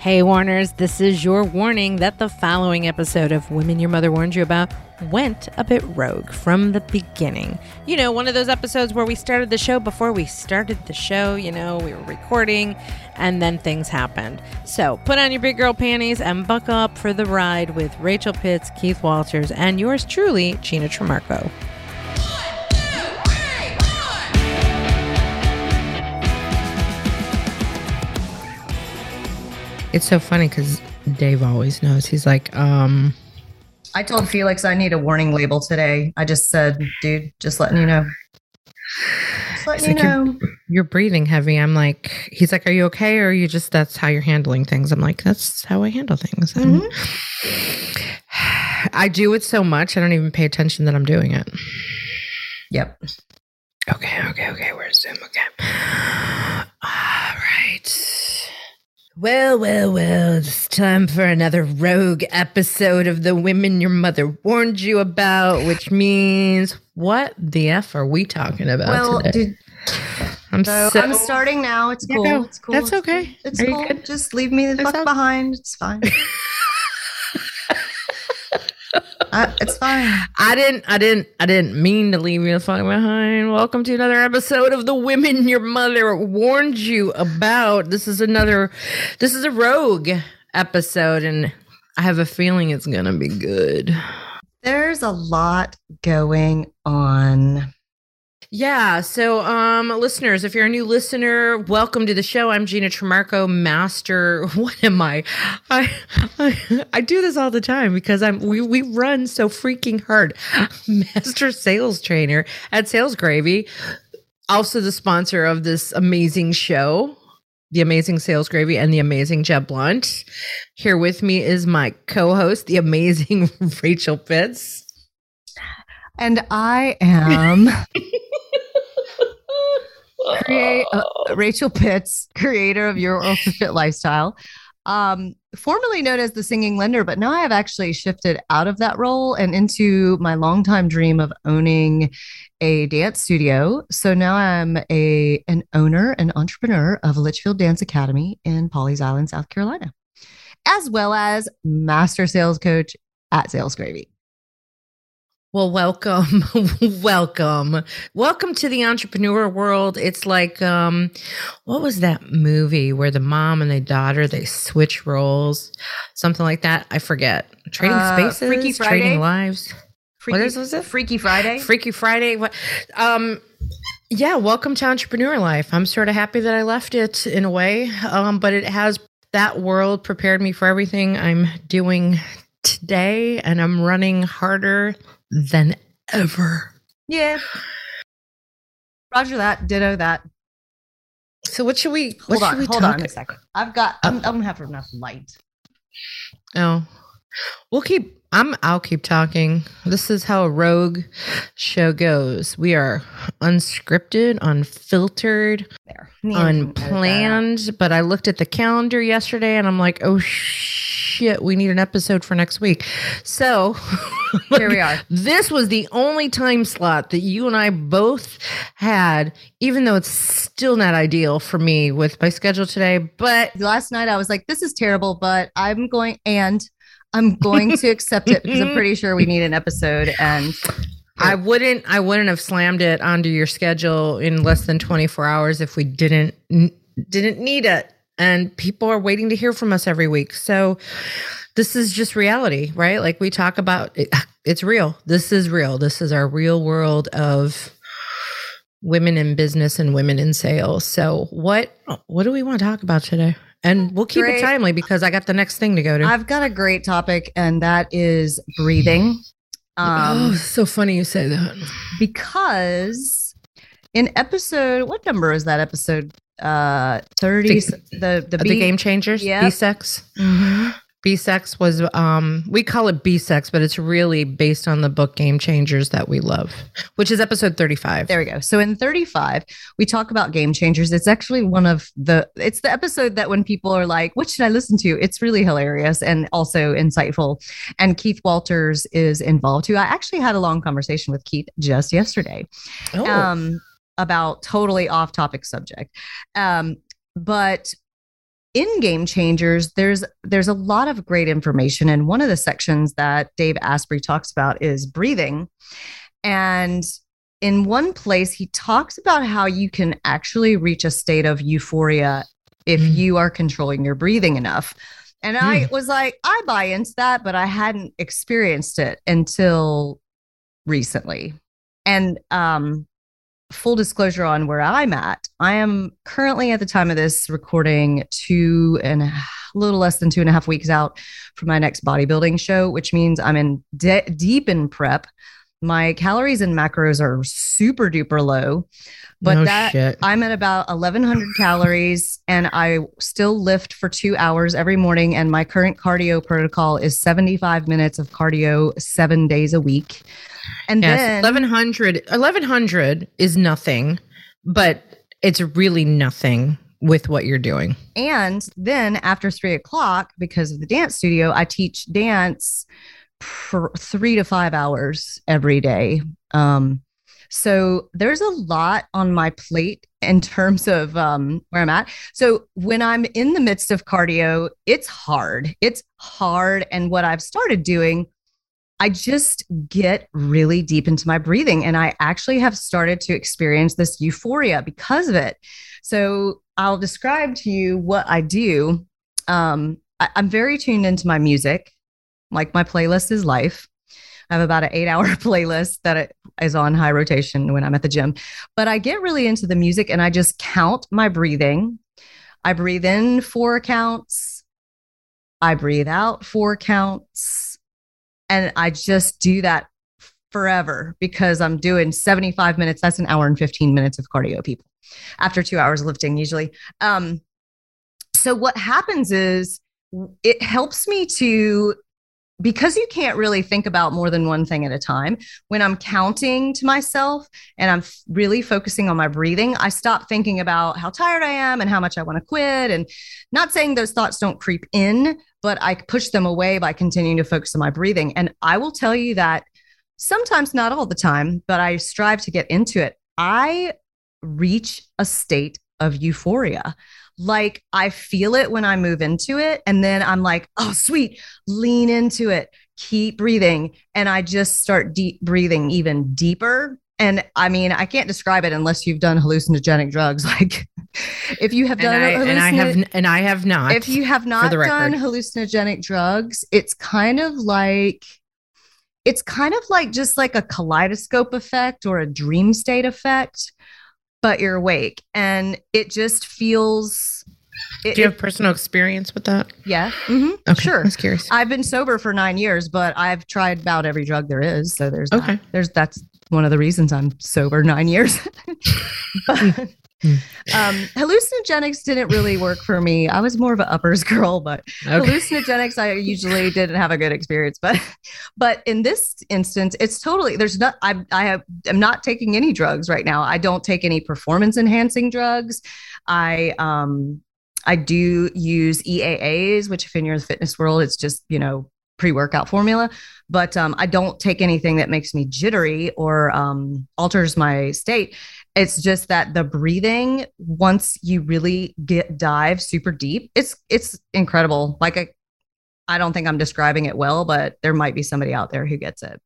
Hey, Warners, this is your warning that the following episode of Women Your Mother Warned You About went a bit rogue from the beginning. You know, one of those episodes where we started the show before we started the show, you know, we were recording and then things happened. So put on your big girl panties and buckle up for the ride with Rachel Pitts, Keith Walters, and yours truly, Gina Tremarco. It's so funny because Dave always knows. He's like, um, I told Felix I need a warning label today. I just said, dude, just letting you know. Just letting you like, know. you're, you're breathing heavy. I'm like, he's like, are you okay? Or are you just, that's how you're handling things? I'm like, that's how I handle things. And I do it so much, I don't even pay attention that I'm doing it. Yep. Okay, okay, okay. Where's Zoom? Okay. All right. Well, well, well, it's time for another rogue episode of the Women Your Mother Warned You About, which means what the F are we talking about Well, today? dude, I'm so so I'm starting now. It's Yeah, cool. go. It's cool. That's okay. It's Are cool. Just leave me the fuck behind. It's fine. uh, it's fine. I didn't, I didn't, I didn't mean to leave you the fuck behind. Welcome to another episode of the Women Your Mother Warned You About. This is another, this is a rogue episode, and I have a feeling it's gonna be good. There's a lot going on. Yeah. So, um, listeners, if you're a new listener, welcome to the show. I'm Gina Tremarco, master. What am I? I, I, I do this all the time because I'm, we, we run so freaking hard. Master sales trainer at Sales Gravy, also the sponsor of this amazing show. The amazing Sales Gravy and the amazing Jeb Blunt. Here with me is my co host, the amazing Rachel Pitts. And I am create, uh, Rachel Pitts, creator of Your Ultra Fit Lifestyle, um, formerly known as the Singing Lender, but now I have actually shifted out of that role and into my longtime dream of owning a dance studio. So now I'm a an owner and entrepreneur of Litchfield Dance Academy in Pawleys Island, South Carolina, as well as master sales coach at Sales Gravy. Well, welcome, welcome, welcome to the entrepreneur world. It's like, um, what was that movie where the mom and the daughter they switch roles, something like that? I forget. Trading Uh, spaces, Freaky Friday? trading lives, Freaky, What is- was it? Freaky Friday. Freaky Friday. What? Um, yeah, welcome to entrepreneur life. I'm sort of happy that I left it in a way, um, but it has that world prepared me for everything I'm doing today, and I'm running harder than ever. Yeah. Roger that. Ditto that. So what should we? Hold should on. we Hold on a second. I've got. I'm, I'm gonna have enough light. Oh, we'll keep. I'm. I'll keep talking. This is how a rogue show goes. We are unscripted, unfiltered, There. unplanned. But I looked at the calendar yesterday, and I'm like, oh shit, we need an episode for next week. So Here we are. This was the only time slot that you and I both had, even though it's still not ideal for me with my schedule today. But Last night I was like, "This is terrible," but I'm going and I'm going to accept it because I'm pretty sure we need an episode. And I wouldn't I wouldn't have slammed it onto your schedule in less than 24 hours if we didn't didn't need it. And people are waiting to hear from us every week. So this is just reality, right? Like we talk about it, it's real. This is real. This is our real world of women in business and women in sales. So what what do we want to talk about today? And we'll keep Great. it timely because I got the next thing to go to. I've got a great topic, and that is breathing. oh, Um, so funny you say that. because in episode, what number is that episode? Uh, thirty. The- The the, the game changers, Yep. B-sex. Mhm. B-sex was um we call it B-sex, but it's really based on the book Game Changers that we love, which is episode 35. There we go. So in 35, we talk about game changers. It's actually one of the it's the episode that when people are like, what should I listen to? It's really hilarious and also insightful. And Keith Walters is involved too. I actually had a long conversation with Keith just yesterday. Oh. Um about totally off topic subject. Um but in game changers there's there's a lot of great information and one of the sections that dave asprey talks about is breathing and in one place he talks about how you can actually reach a state of euphoria if Mm. you are controlling your breathing enough and i Mm. was like i buy into that but i hadn't experienced it until recently and um full disclosure on where I'm at, I am currently at the time of this recording two and a little less than two and a half weeks out from my next bodybuilding show, which means I'm in de- deep in prep. My calories and macros are super duper low, but no that shit. I'm at about 1100 calories and I still lift for two hours every morning. And my current cardio protocol is 75 minutes of cardio seven days a week. And yes, then 1100 1100 is nothing, but it's really nothing with what you're doing. And then after three o'clock, because of the dance studio, I teach dance for three to five hours every day. Um, so there's a lot on my plate in terms of um, where I'm at. So when I'm in the midst of cardio, it's hard. It's hard. And what I've started doing, I just get really deep into my breathing. And I actually have started to experience this euphoria because of it. So I'll describe to you what I do. Um, I, I'm very tuned into my music. Like my playlist is life. I have about an eight hour playlist that is on high rotation when I'm at the gym. But I get really into the music and I just count my breathing. I breathe in four counts. I breathe out four counts. And I just do that forever because I'm doing 75 minutes. That's an hour and 15 minutes of cardio, people, after two hours of lifting, usually. Um, so what happens is it helps me to because you can't really think about more than one thing at a time when i'm counting to myself and i'm really focusing on my breathing i stop thinking about how tired i am and how much i want to quit and not saying those thoughts don't creep in but i push them away by continuing to focus on my breathing and i will tell you that sometimes not all the time but i strive to get into it i reach a state of euphoria like I feel it when I move into it. And then I'm like, oh, sweet, lean into it, keep breathing. And I just start deep breathing even deeper. And I mean, I can't describe it unless you've done hallucinogenic drugs. Like if you have And done I, and I have and I have not. if you have not done hallucinogenic drugs, it's kind of like it's kind of like just like a kaleidoscope effect or a dream state effect, but you're awake and it just feels it, Do you it- have personal experience with that? yeah mhm, Okay, sure I was curious. I've been sober for nine years, but I've tried about every drug there is. So there's that. Okay. there's that's one of the reasons I'm sober nine years. but, Hmm. um, hallucinogenics didn't really work for me. I was more of an uppers girl, but okay. hallucinogenics I usually didn't have a good experience. But but in this instance, it's totally there's not I I have I'm not taking any drugs right now. I don't take any performance enhancing drugs. I um I do use EAAs, which if in your fitness world, it's just, you know, pre-workout formula. But um, I don't take anything that makes me jittery or um, alters my state. It's just that the breathing, once you really get dive super deep, it's it's incredible. Like I, I don't think I'm describing it well, but there might be somebody out there who gets it.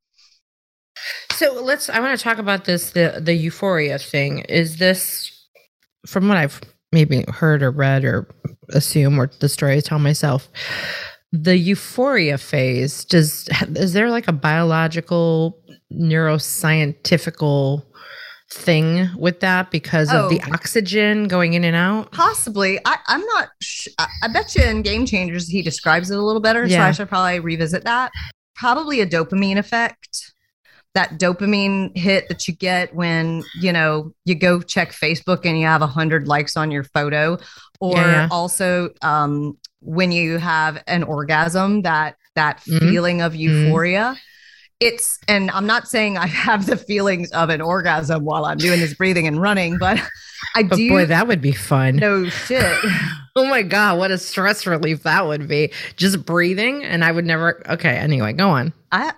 So let's. I want to talk about this. The the euphoria thing. Is this from what I've maybe heard or read or assume or the story I tell myself? The euphoria phase. Does is there like a biological neuroscientifical thing with that because of the Oh. oxygen going in and out? Possibly. I, I'm not. Sh- I, bet you in Game Changers he describes it a little better. yeah. So I should probably revisit that. Probably a dopamine effect. That dopamine hit that you get when you know you go check Facebook and you have a hundred likes on your photo, or Yeah, also um, when you have an orgasm. That that Mhm. feeling of euphoria. It's and I'm not saying I have the feelings of an orgasm while I'm doing this breathing and running, but I But do. boy, that would be fun. no shit. Oh my god, what a stress relief that would be. Just breathing, and I would never. Okay, anyway, go on. I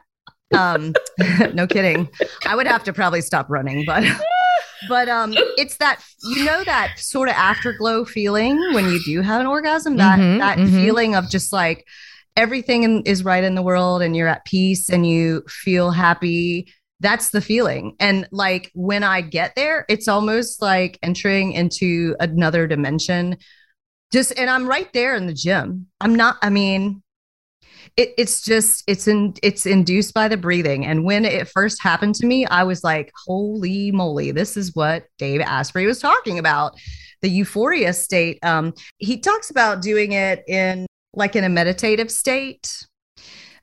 um no kidding. I would have to probably stop running, but but um it's that you know that sort of afterglow feeling when you do have an orgasm that Mhm, that mhm. feeling of just like everything in, is right in the world and you're at peace and you feel happy. That's the feeling. And like when i get there it's almost like entering into another dimension. Just and i'm right there in the gym. I'm not i mean it, it's just it's in it's induced by the breathing. And when it first happened to me i was like holy moly this is what dave asprey was talking about. The euphoria state um he talks about doing it in like in a meditative state.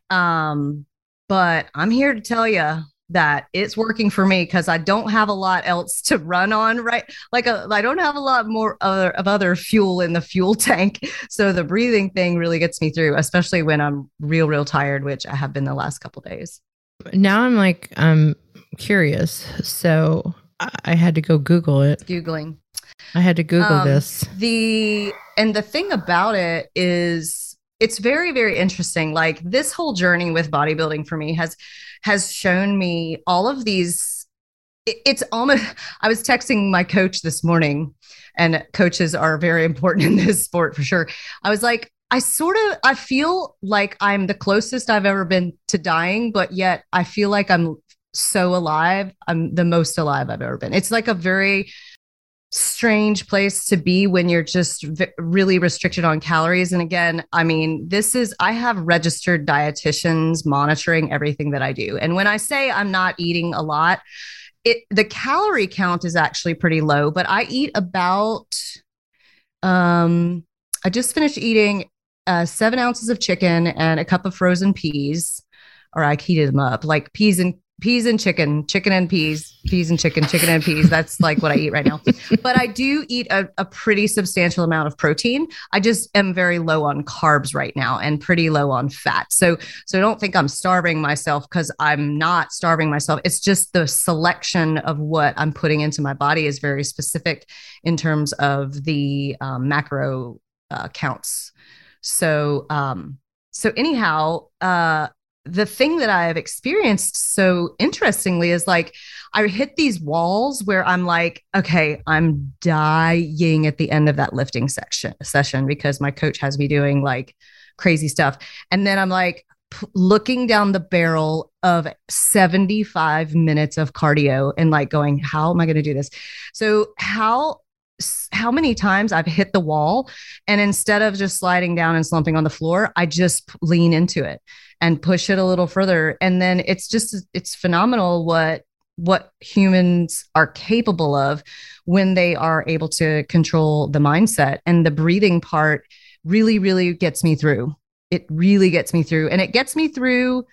Um but i'm here to tell you that it's working for me because I don't have a lot else to run on, right? Like a, I don't have a lot more other of other fuel in the fuel tank. So the breathing thing really gets me through, especially when I'm real, real tired, which I have been the last couple days. Now I'm like, I'm curious. So I I had to go Google it. Googling. I had to Google Um, this. The and the thing about it is it's very very interesting. Like this whole journey with bodybuilding for me has has shown me all of these it- it's almost I was texting my coach this morning and coaches are very important in this sport for sure. I was like I sort of I feel like I'm the closest I've ever been to dying but yet I feel like I'm so alive. I'm the most alive I've ever been. It's like a very strange place to be when you're just v- really restricted on calories. And again i mean this is i have registered dietitians monitoring everything that i do. And when i say i'm not eating a lot it the calorie count is actually pretty low but i eat about um i just finished eating uh, seven ounces of chicken and a cup of frozen peas or i heated them up like peas and peas and chicken chicken and peas peas and chicken chicken and peas that's like what i eat right now but I do eat a, a pretty substantial amount of protein. I just am very low on carbs right now and pretty low on fat. So so don't think I'm starving myself because I'm not starving myself. It's just the selection of what I'm putting into my body is very specific in terms of the um, macro uh, counts. So um, so anyhow, uh, the thing that I have experienced so interestingly is like I hit these walls where I'm like, okay, I'm dying at the end of that lifting section session because my coach has me doing like crazy stuff. And then I'm like p- looking down the barrel of 75 minutes of cardio and like going, how am I going to do this? So how how many times I've hit the wall and instead of just sliding down and slumping on the floor, I just lean into it and push it a little further. And then it's just it's phenomenal what what humans are capable of when they are able to control the mindset. And the breathing part really really gets me through. It really gets me through and it gets me through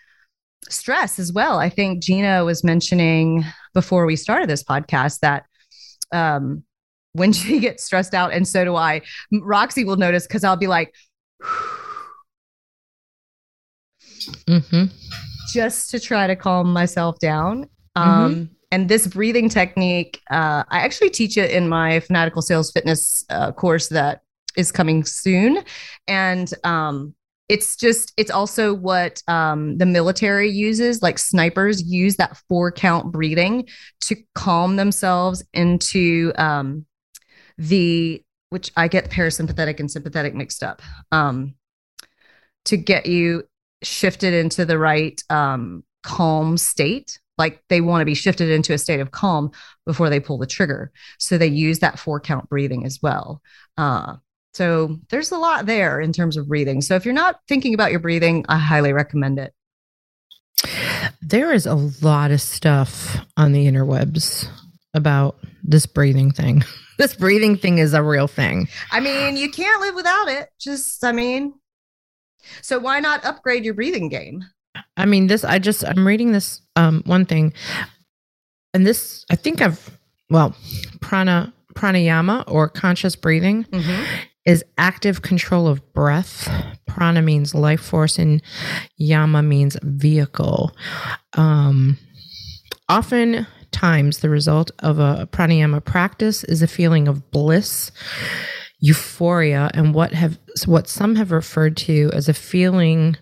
stress as well. I think gina was mentioning before we started this podcast that um when she gets stressed out and so do i roxy will notice because i'll be like hmm just to try to calm myself down. Um, Mm-hmm. And this breathing technique, uh, I actually teach it in my Fanatical Sales Fitness uh, course that is coming soon. And um, it's just, it's also what um, the military uses, like snipers use that four count breathing to calm themselves into um, the, which I get parasympathetic and sympathetic mixed up, um, to get you shifted into the right um, calm state. Like they want to be shifted into a state of calm before they pull the trigger. So they use that four count breathing as well. Uh, so there's a lot there in terms of breathing. So if you're not thinking about your breathing, I highly recommend it. There is a lot of stuff on the interwebs about this breathing thing. This breathing thing is a real thing. I mean, you can't live without it. Just, I mean, so why not upgrade your breathing game? I mean, this, I just, I'm reading this um, one thing, and this, I think I've, well, prana, pranayama or conscious breathing is active control of breath. Prana means life force, and yama means vehicle. Um, oftentimes, the result of a pranayama practice is a feeling of bliss, euphoria, and what have what some have referred to as a feeling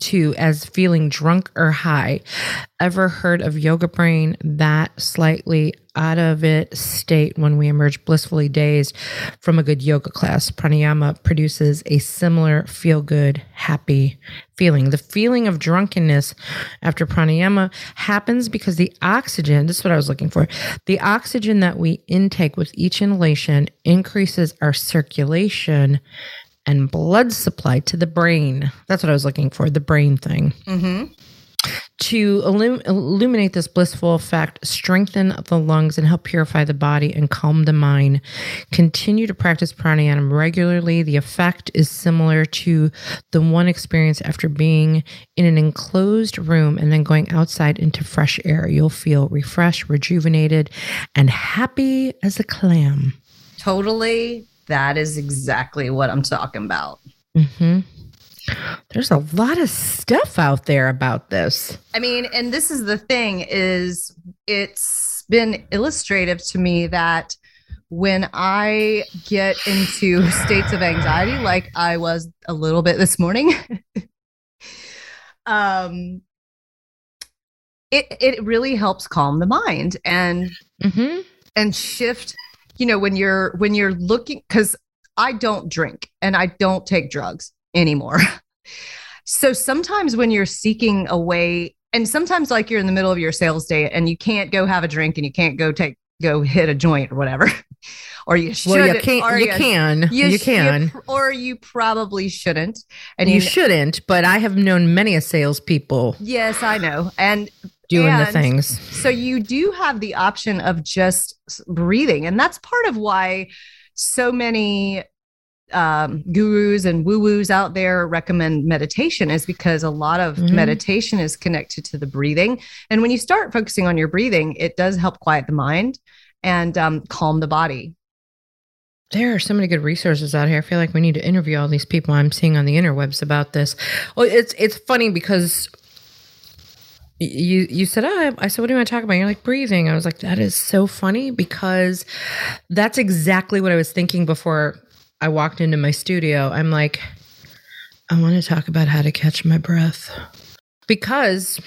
to as feeling drunk or high. Ever heard of yoga brain? That slightly out of it state when we emerge blissfully dazed from a good yoga class. Pranayama produces a similar feel good, happy feeling. The feeling of drunkenness after pranayama happens because the oxygen, this is what I was looking for, the oxygen that we intake with each inhalation increases our circulation and blood supply to the brain. That's what I was looking for, the brain thing. Mm-hmm. To illum- illuminate this blissful effect, strengthen the lungs and help purify the body and calm the mind. Continue to practice pranayama regularly. The effect is similar to the one experienced after being in an enclosed room and then going outside into fresh air. You'll feel refreshed, rejuvenated, and happy as a clam. Totally. That is exactly what I'm talking about. Mm-hmm. There's a lot of stuff out there about this. I mean, and this is the thing is it's been illustrative to me that when I get into states of anxiety like I was a little bit this morning, um it it really helps calm the mind and mm-hmm. and shift you know when you're when you're looking cuz I don't drink and I don't take drugs anymore. so sometimes when you're seeking a way, and sometimes like you're in the middle of your sales day and you can't go have a drink and you can't go take go hit a joint or whatever. or you should. Well, you, can, you, you can. You, you can. You, or you probably shouldn't. And you, shouldn't. But I have known many a salespeople. Yes, I know. And doing and the things. So you do have the option of just breathing, and that's part of why so many um, gurus and woo woos out there recommend meditation is because a lot of mm-hmm. meditation is connected to the breathing. And when you start focusing on your breathing, it does help quiet the mind and um, calm the body. There are so many good resources out here. I feel like we need to interview all these people I'm seeing on the interwebs about this. Well, it's it's funny because you you said oh, I said what do you want to talk about? You're like breathing. I was like that is so funny because that's exactly what I was thinking before I walked into my studio, I'm like, I want to talk about how to catch my breath. Because,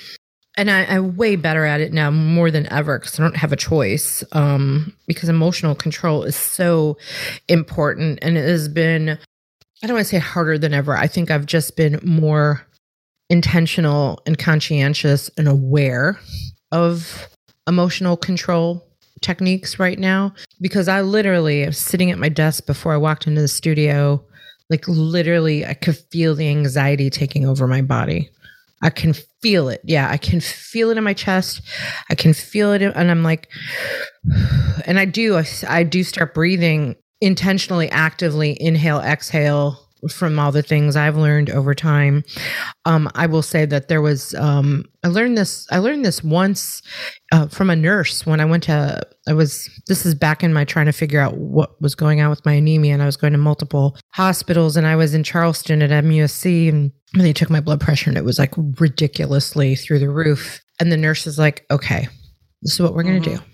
and I, am way better at it now more than ever because I don't have a choice. Um, because emotional control is so important and it has been, I don't want to say harder than ever. I think I've just been more intentional and conscientious and aware of emotional control techniques right now because I literally am sitting at my desk before I walked into the studio. Like, literally, I could feel the anxiety taking over my body. I can feel it. Yeah, I can feel it in my chest. I can feel it. And I'm like, and I do, I, I do start breathing intentionally, actively, inhale, exhale from all the things I've learned over time. Um, I will say that there was um, I learned this I learned this once uh, from a nurse when I went to I was this is back in my trying to figure out what was going on with my anemia and I was going to multiple hospitals and I was in Charleston at MUSC and they took my blood pressure and it was like ridiculously through the roof and the nurse is like okay this is what we're going to mm-hmm. do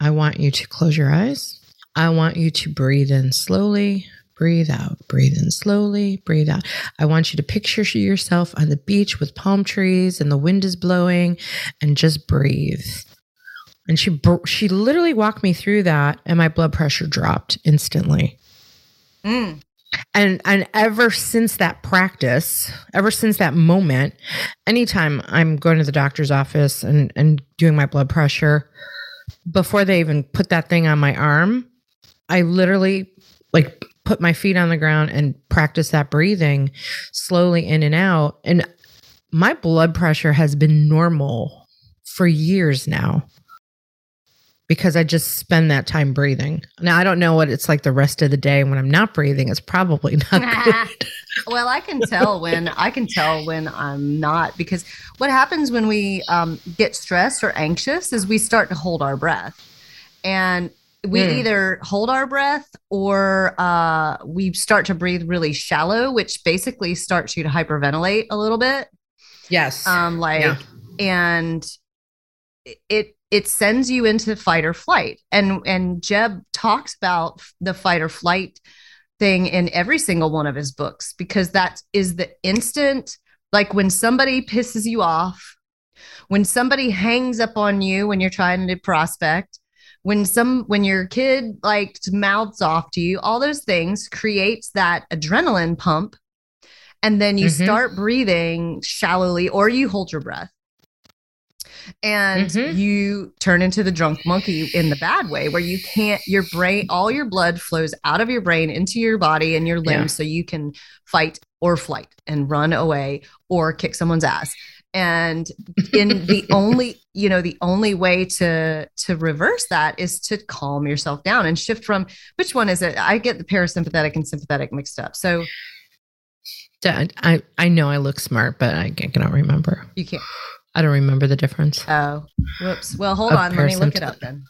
I want you to close your eyes I want you to breathe in slowly Breathe out. Breathe in slowly. Breathe out. I want you to picture yourself on the beach with palm trees and the wind is blowing and just breathe. And she she literally walked me through that and my blood pressure dropped instantly. Mm. And and ever since that practice, ever since that moment, anytime I'm going to the doctor's office and and doing my blood pressure, before they even put that thing on my arm, I literally like put my feet on the ground and practice that breathing slowly in and out. And my blood pressure has been normal for years now because I just spend that time breathing. Now I don't know what it's like the rest of the day when I'm not breathing. It's probably not good. well, I can tell when I can tell when I'm not because what happens when we um, get stressed or anxious is we start to hold our breath, and we mm. either hold our breath or uh, we start to breathe really shallow, which basically starts you to hyperventilate a little bit. Yes. Um, like, yeah. and it it sends you into fight or flight, and and Jeb talks about the fight or flight thing in every single one of his books because that is the instant, like when somebody pisses you off, when somebody hangs up on you when you're trying to prospect when some when your kid like mouths off to you all those things creates that adrenaline pump and then you Mhm. start breathing shallowly or you hold your breath and Mhm. you turn into the drunk monkey in the bad way where you can't your brain all your blood flows out of your brain into your body and your limbs Yeah. so you can fight or flight and run away or kick someone's ass and in the only you know the only way to to reverse that is to calm yourself down and shift from which one is it i get the parasympathetic and sympathetic mixed up so I, I know I look smart, but I cannot remember. you can't I don't remember the difference. oh whoops well hold on let me look it up then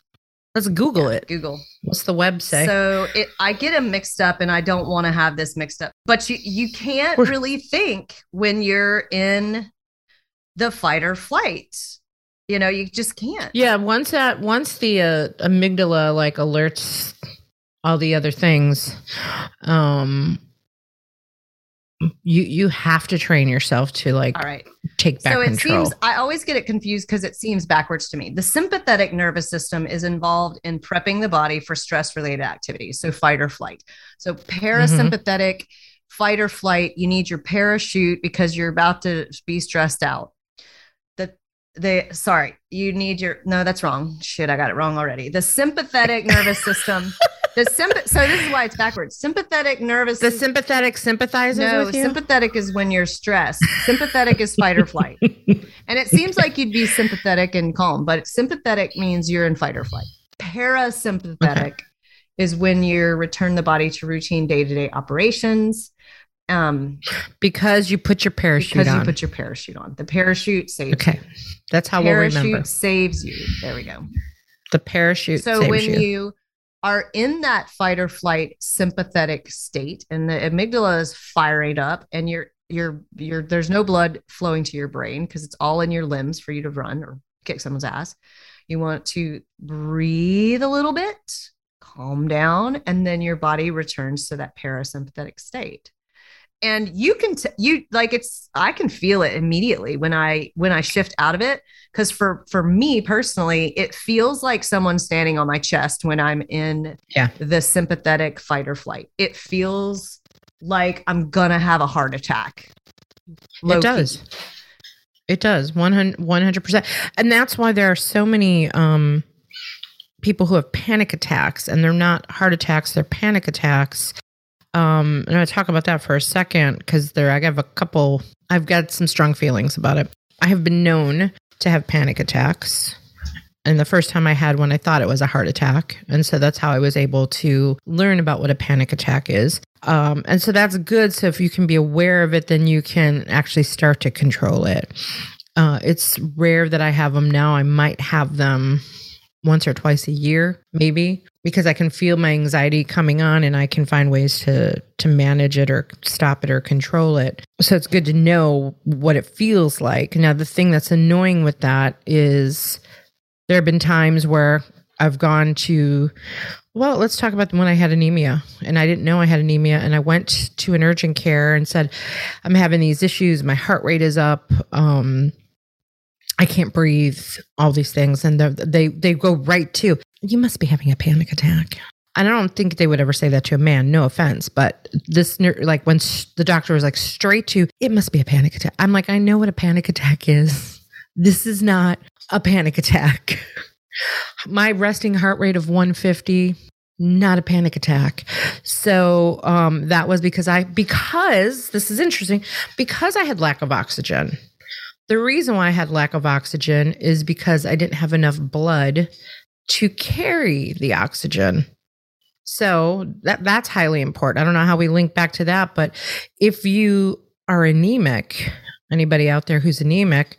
Let's Google it. google What's the web say? So it, I get them mixed up, and I don't want to have this mixed up. But you you can't really think when you're in the fight or flight. You know, you just can't. yeah, once that once the uh, amygdala like alerts all the other things, um, you you have to train yourself to like All right. take back so it control. seems I always get it confused because it seems backwards to me. The sympathetic nervous system is involved in prepping the body for stress related activities, so fight or flight. So parasympathetic fight or flight, you need your parachute because you're about to be stressed out. The sorry, you need your no, that's wrong. Shit, I got it wrong already. The sympathetic nervous system. The symp- so this is why it's backwards. Sympathetic nervous the sympathetic sympathizes No, with you. sympathetic is when you're stressed. Sympathetic is fight or flight. And it seems like you'd be sympathetic and calm, but sympathetic means you're in fight or flight. Parasympathetic is when you return the body to routine day to day operations. Um, because you put your parachute because you put your parachute on. The parachute saves okay, that's how you. we'll Parachute remember. saves you. There we go. The parachute. So when you. you. are in that fight or flight sympathetic state and the amygdala is firing up and you're you're you're there's no blood flowing to your brain because it's all in your limbs for you to run or kick someone's ass. You want to breathe a little bit, calm down, and then your body returns to that parasympathetic state. And you can t- you like it's I can feel it immediately when I when I shift out of it because for for me personally it feels like someone standing on my chest when i'm in Yeah. the sympathetic fight or flight it feels like i'm gonna have a heart attack Low it key. does. It does. 100 100 percent. And that's why there are so many um people who have panic attacks and they're not heart attacks, they're panic attacks. Um and I talk about that for a second because there I have a couple I've got some strong feelings about it. I have been known to have panic attacks. And the first time I had one, I thought it was a heart attack. And so that's how I was able to learn about what a panic attack is. Um, and so that's good. So if you can be aware of it, then you can actually start to control it. Uh, it's rare that I have them now. I might have them once or twice a year, maybe, because I can feel my anxiety coming on and I can find ways to to manage it or stop it or control it. So it's good to know what it feels like. Now the thing that's annoying with that is there have been times where I've gone to well, let's talk about when I had anemia and I didn't know I had anemia and I went to an urgent care and said I'm having these issues, my heart rate is up, um I can't breathe, all these things and they they go right to you must be having a panic attack. And I don't think they would ever say that to a man, no offense, but this like when the doctor was like straight to it must be a panic attack. I'm like I know what a panic attack is. This is not a panic attack. My resting heart rate of 150 not a panic attack. So um, that was because I, because this is interesting, because I had lack of oxygen. The reason why I had lack of oxygen is because I didn't have enough blood to carry the oxygen. So that that's highly important. I don't know how we link back to that, but if you are anemic, anybody out there who's anemic,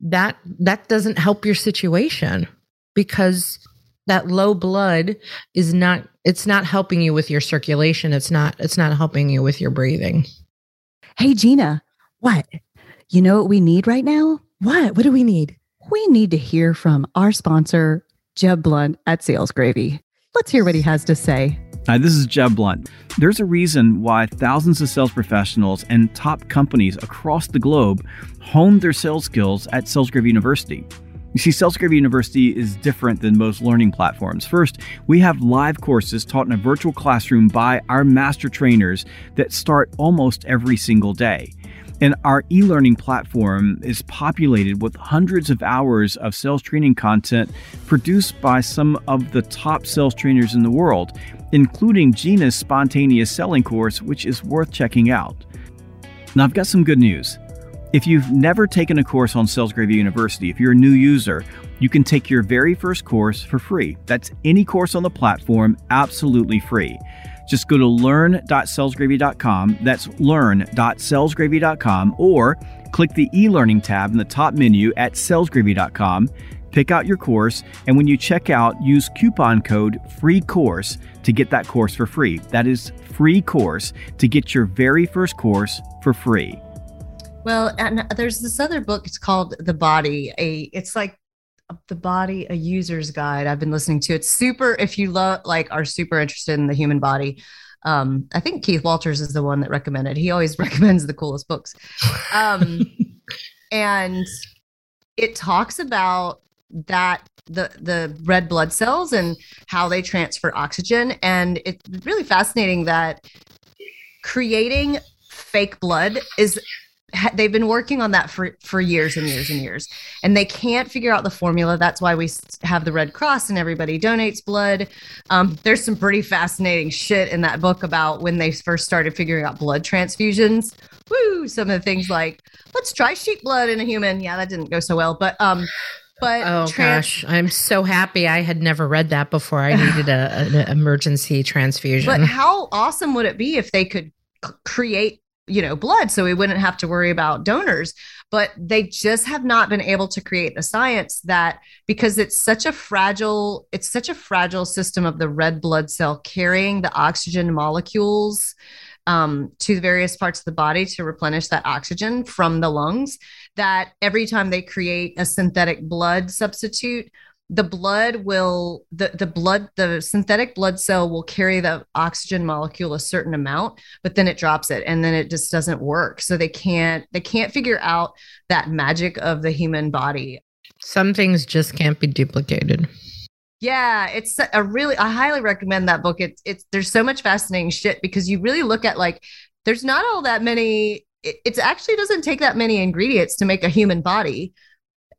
that that doesn't help your situation because that low blood is not it's not helping you with your circulation it's not it's not helping you with your breathing Hey, Gina, what? You know what we need right now? what what do we need We need to hear from our sponsor, Jeb Blunt at Sales Gravy. Let's hear what he has to say. Hi, this is Jeb Blunt. There's a reason why thousands of sales professionals and top companies across the globe hone their sales skills at Sales Gravy University. You see, Sales Gravy University is different than most learning platforms. First, we have live courses taught in a virtual classroom by our master trainers that start almost every single day. And our e learning platform is populated with hundreds of hours of sales training content produced by some of the top sales trainers in the world, including Gina's spontaneous selling course, which is worth checking out. Now, I've got some good news. If you've never taken a course on Sales Gravy University, if you're a new user, you can take your very first course for free. That's any course on the platform, absolutely free. Just go to learn.salesgravy.com. That's learn.salesgravy.com or click the e-learning tab in the top menu at salesgravy.com. Pick out your course, and when you check out, use coupon code FREE COURSE to get that course for free. That is free course to get your very first course for free. Well, and there's this other book. It's called The Body. A it's like the body a user's guide. I've been listening to it's super if you love like are super interested in the human body um i think keith walters is the one that recommended. He always recommends the coolest books. Um and it talks about that the the red blood cells and how they transfer oxygen. And it's really fascinating that creating fake blood is they've been working on that for for years and years and years. And they can't figure out the formula. That's why we have the red cross and everybody donates blood. Um, there's some pretty fascinating shit in that book about when they first started figuring out blood transfusions. Woo some of the things like let's try sheep blood in a human. Yeah that didn't go so well but um but oh trans- gosh. I'm so happy i had never read that before. I needed a, an emergency transfusion. but how awesome would it be if they could create you know blood so we wouldn't have to worry about donors. But they just have not been able to create the science that because it's such a fragile it's such a fragile system of the red blood cell carrying the oxygen molecules um, to the various parts of the body to replenish that oxygen from the lungs that every time they create a synthetic blood substitute the blood will the the blood the synthetic blood cell will carry the oxygen molecule a certain amount but then it drops it and then it just doesn't work. So they can't they can't figure out that magic of the human body. Some things just can't be duplicated. Yeah it's a really i highly recommend that book. It's it's there's so much fascinating shit because you really look at like there's not all that many it, it actually doesn't take that many ingredients to make a human body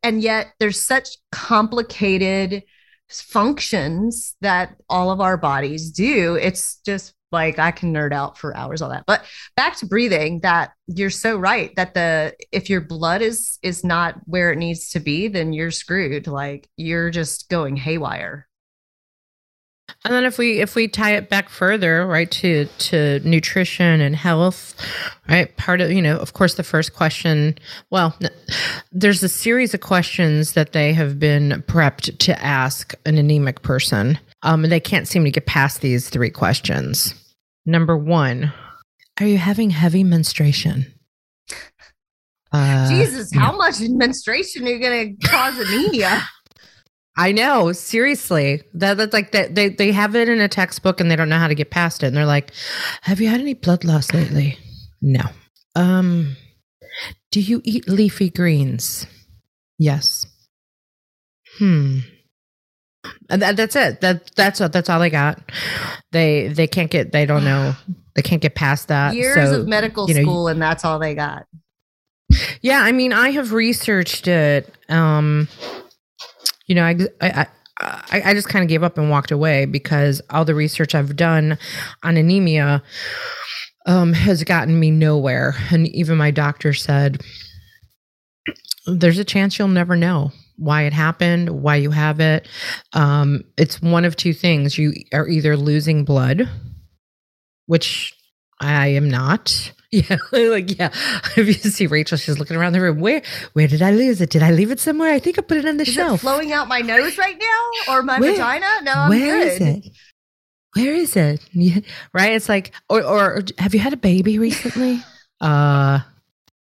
and yet there's such complicated functions that all of our bodies do. It's just like i can nerd out for hours on that. But back to breathing that you're so right that the if your blood is is not where it needs to be then you're screwed. Like you're just going haywire and then if we if we tie it back further, right, to to nutrition and health, right? Part of, you know, of course the first question, well, there's a series of questions that they have been prepped to ask an anemic person. Um and they can't seem to get past these three questions. Number 1, are you having heavy menstruation? Uh, Jesus, how much menstruation are you going to cause anemia? I know, seriously. That that's like that they they have it in a textbook and they don't know how to get past it. And they're like, "Have you had any blood loss lately?" No. Um do you eat leafy greens? Yes. Hmm. And that, that's it. That that's that's all they got. They they can't get they don't know. They can't get past that. Years so, of medical you know, school and that's all they got. Yeah, I mean, I have researched it um you know, I, I, I, I just kind of gave up and walked away because all the research I've done on anemia um, has gotten me nowhere. And even my doctor said, there's a chance you'll never know why it happened, why you have it. Um, it's one of two things. You are either losing blood, which I am not, Yeah, like yeah. If you see Rachel, she's looking around the room. Where where did I lose it? Did I leave it somewhere? I think I put it on the is shelf. flowing out my nose right now, or my where, vagina? No, I'm where good. Is it? Where is it? Yeah, right? It's like, or or have you had a baby recently? uh,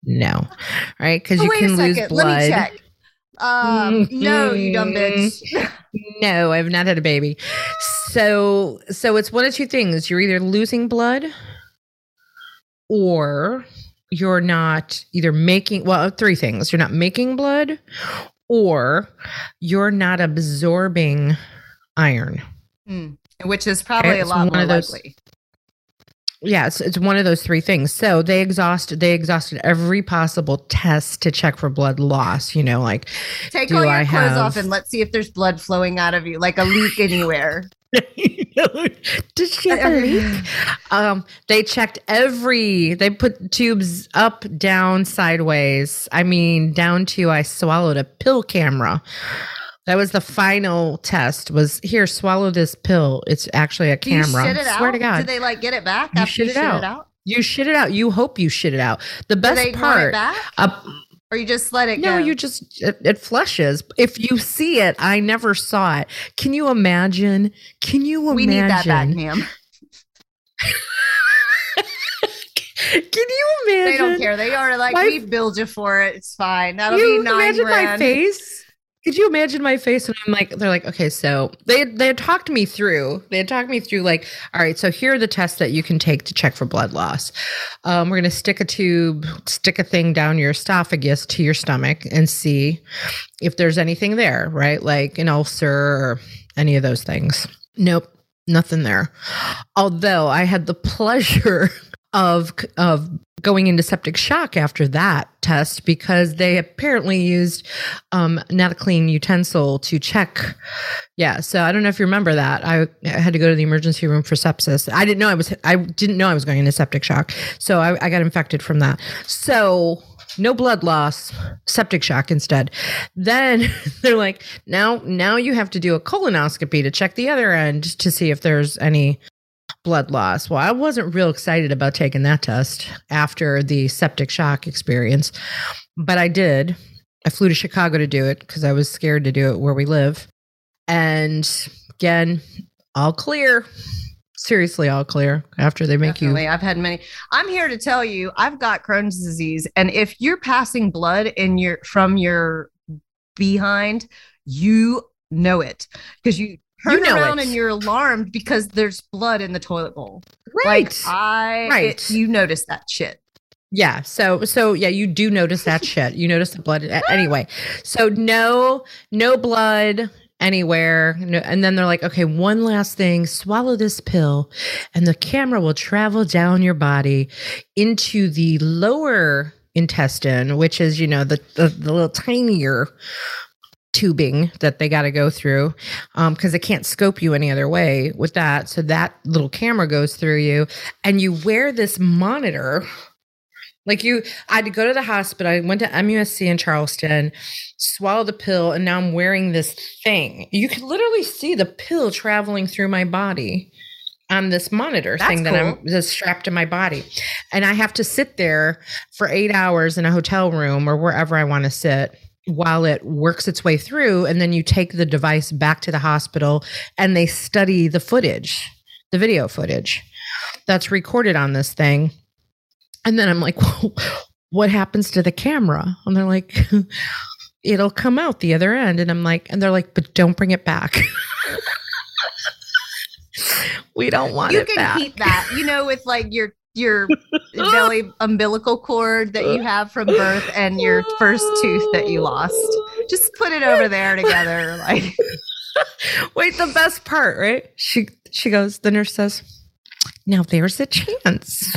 no, right? Because oh, you can lose blood. Let me check. Um, no, you dumb bitch. no, I've not had a baby. So, so it's one of two things. You're either losing blood or you're not either making well three things you're not making blood or you're not absorbing iron. Mm. Which is probably Okay, a lot one more of those- likely. Yeah, it's, it's one of those three things. So they exhausted they exhausted every possible test to check for blood loss. You know, like Take all your I clothes off and let's see if there's blood flowing out of you, like a leak anywhere. Did she a leak? Um, they checked every. They put tubes up, down, sideways. I mean, down to I swallowed a pill camera. That was the final test. Was here, swallow this pill. It's actually a Do you camera. shit it Swear out? to God, Do they like get it back You after shit you it shit out. it out? you shit it out. You hope you shit it out. The best they want it part. back? Uh, Or you just let it no, go? No, you just it, it flushes. If you see it, I never saw it. Can you imagine? Can you imagine? we need that back, ma'am. Can you imagine? They don't care. They are like, My- we billed you for it. It's fine. That'll be nine imagine my grand. face? Could you imagine my face when I'm like, they're like, okay, so they they had talked me through. They had talked me through like, all right, so here are the tests that you can take to check for blood loss. Um, we're gonna stick a tube, stick a thing down your esophagus to your stomach, and see if there's anything there, right? Like an ulcer or any of those things. Nope, nothing there. Although I had the pleasure of of going into septic shock after that test because they apparently used um, not a clean utensil to check. Yeah, so I don't know if you remember that. I, I had to go to the emergency room for sepsis. I didn't know I was. I didn't know I was going into septic shock, so I, I got infected from that. So no blood loss, septic shock instead. Then they're like, now now you have to do a colonoscopy to check the other end to see if there's any blood loss. Well, I wasn't real excited about taking that test after the septic shock experience, but I did. I flew to Chicago to do it because I was scared to do it where we live. And again, all clear. Seriously, all clear after they make Definitely. you. I've had many. I'm here to tell you, I've got Crohn's disease, and if you're passing blood in your from your behind, you know it because you turn know around it. and you're alarmed because there's blood in the toilet bowl. Right. Like I, Right. it- you notice that shit. Yeah. So so yeah, you do notice that shit. You notice the blood anyway. So no no blood anywhere. No, and then they're like, okay, one last thing, swallow this pill, and the camera will travel down your body into the lower intestine, which is you know the the, the little tinier tubing that they got to go through um, because they can't scope you any other way with that so that little camera goes through you and you wear this monitor like you, I had to go to the hospital. I went to MUSC in Charleston, swallowed the pill, and now I'm wearing this thing. You can literally see the pill traveling through my body on this monitor That's thing that I'm cool. just strapped to my body. And I have to sit there for eight hours in a hotel room or wherever I want to sit while it works its way through. And then you take the device back to the hospital and they study the footage, the video footage that's recorded on this thing. And then I'm like, well, what happens to the camera? And they're like, it'll come out the other end. And I'm like, and they're like, but don't bring it back. we don't want you can back. keep that, you know, with like your your belly umbilical cord that you have from birth and your first tooth that you lost. Just put it over there together. Like Wait, the best part, right? She she goes, the nurse says, Now there's a chance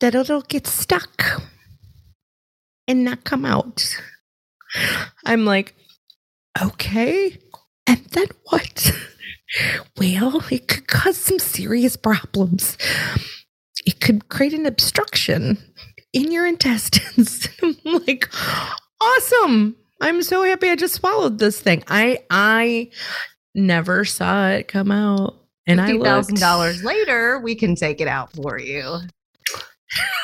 that it'll get stuck and not come out. I'm like, okay. And then what? Well, it could cause some serious problems. It could create an obstruction in your intestines. I'm like, awesome. I'm so happy I just swallowed this thing. I I never saw it come out. And I thousand dollars later, we can take it out for you.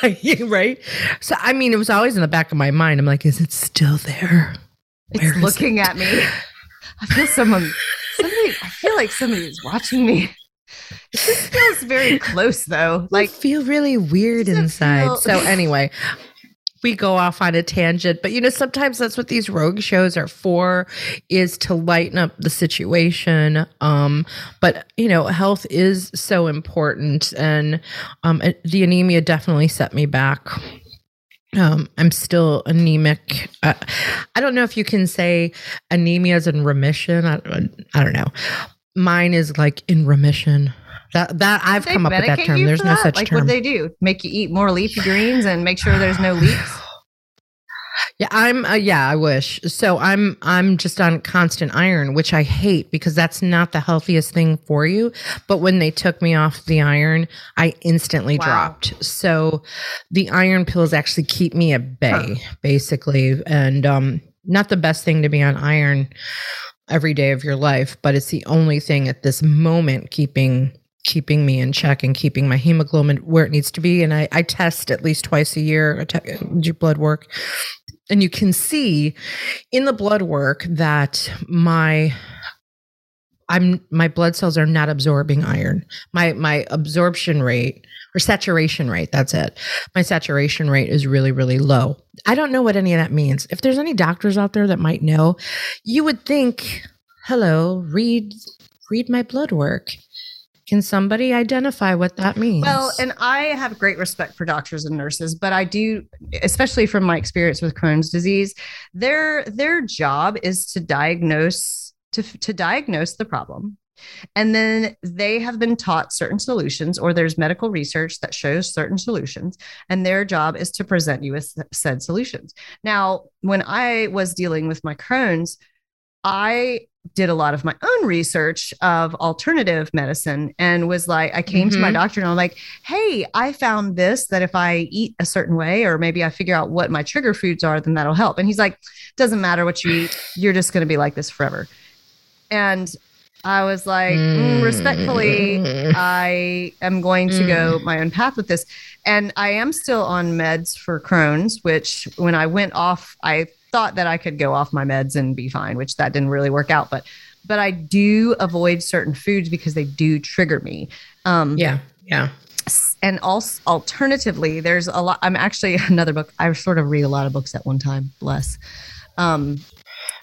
right? So I mean, it was always in the back of my mind. I'm like, is it still there? It's Where is looking at me. I feel someone somebody I like somebody is watching me. It just feels very close though. Like Like feel really weird inside. feel- So anyway, we go off on a tangent, but you know, sometimes that's what these rogue shows are for is to lighten up the situation. Um, but you know, health is so important and um the anemia definitely set me back. Um, I'm still anemic. Uh, I don't know if you can say anemia is in remission. I, I don't know. Mine is like in remission. That that I've come up with that term. There's no that? such like term. what they do make you eat more leafy greens and make sure there's no leaks Yeah, I'm. Uh, yeah, I wish. So I'm. I'm just on constant iron, which I hate because that's not the healthiest thing for you. But when they took me off the iron, I instantly Wow. dropped. So the iron pills actually keep me at bay, basically, and um, not the best thing to be on iron every day of your life, but it's the only thing at this moment keeping keeping me in check and keeping my hemoglobin where it needs to be. And I, I test at least twice a year, I te- do blood work. And you can see in the blood work that my I'm my blood cells are not absorbing iron. My my absorption rate or saturation rate, that's it. My saturation rate is really really low. I don't know what any of that means. If there's any doctors out there that might know, you would think, "Hello, read read my blood work." Can somebody identify what that means? Well, and I have great respect for doctors and nurses, but I do, especially from my experience with Crohn's disease, their their job is to diagnose to to diagnose the problem. And then they have been taught certain solutions, or there's medical research that shows certain solutions, and their job is to present you with said solutions. Now, when I was dealing with my Crohn's, I did a lot of my own research of alternative medicine and was like, I came to my Mhm. doctor and I'm like, hey, I found this that if I eat a certain way, or maybe I figure out what my trigger foods are, then that'll help. And he's like, doesn't matter what you eat, you're just going to be like this forever. And I was like, mm, respectfully, I am going to go my own path with this. And I am still on meds for Crohn's, which when I went off, I thought that I could go off my meds and be fine, which that didn't really work out. But but I do avoid certain foods because they do trigger me. Um, yeah, yeah. and also alternatively, there's a lot. I'm actually another book. I sort of read a lot of books at one time. Bless. Um,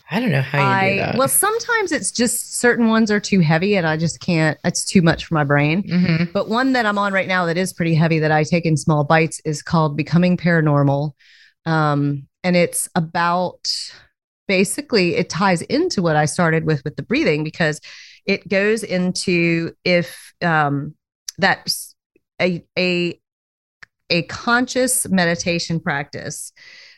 I don't know how you do I that. well, sometimes it's just certain ones are too heavy, and I just can't. It's too much for my brain. Mhm. But one that I'm on right now that is pretty heavy that I take in small bites is called Becoming Paranormal. Um, and it's about basically it ties into what I started with with the breathing because it goes into if um, that's a a a conscious meditation practice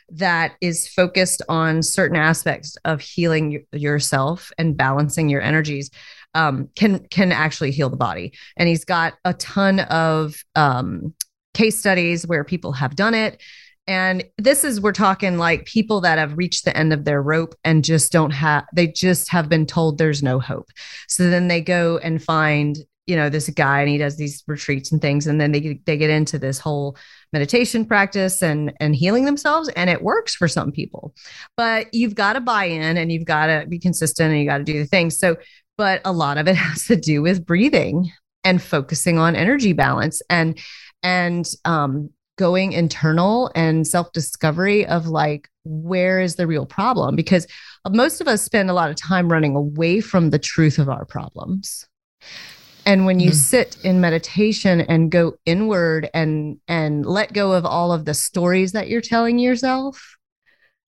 that is focused on certain aspects of healing yourself and balancing your energies um, can can actually heal the body. And he's got a ton of um, case studies where people have done it. And this is we're talking like people that have reached the end of their rope and just don't have they just have been told there's no hope. So then they go and find you know this guy and he does these retreats and things and then they they get into this whole meditation practice and and healing themselves and it works for some people. But you've got to buy in and you've got to be consistent and you got to do the things. So but a lot of it has to do with breathing and focusing on energy balance and and um going internal and self discovery of like where is the real problem? Because most of us spend a lot of time running away from the truth of our problems and when you Mhm. sit in meditation and go inward and and let go of all of the stories that you're telling yourself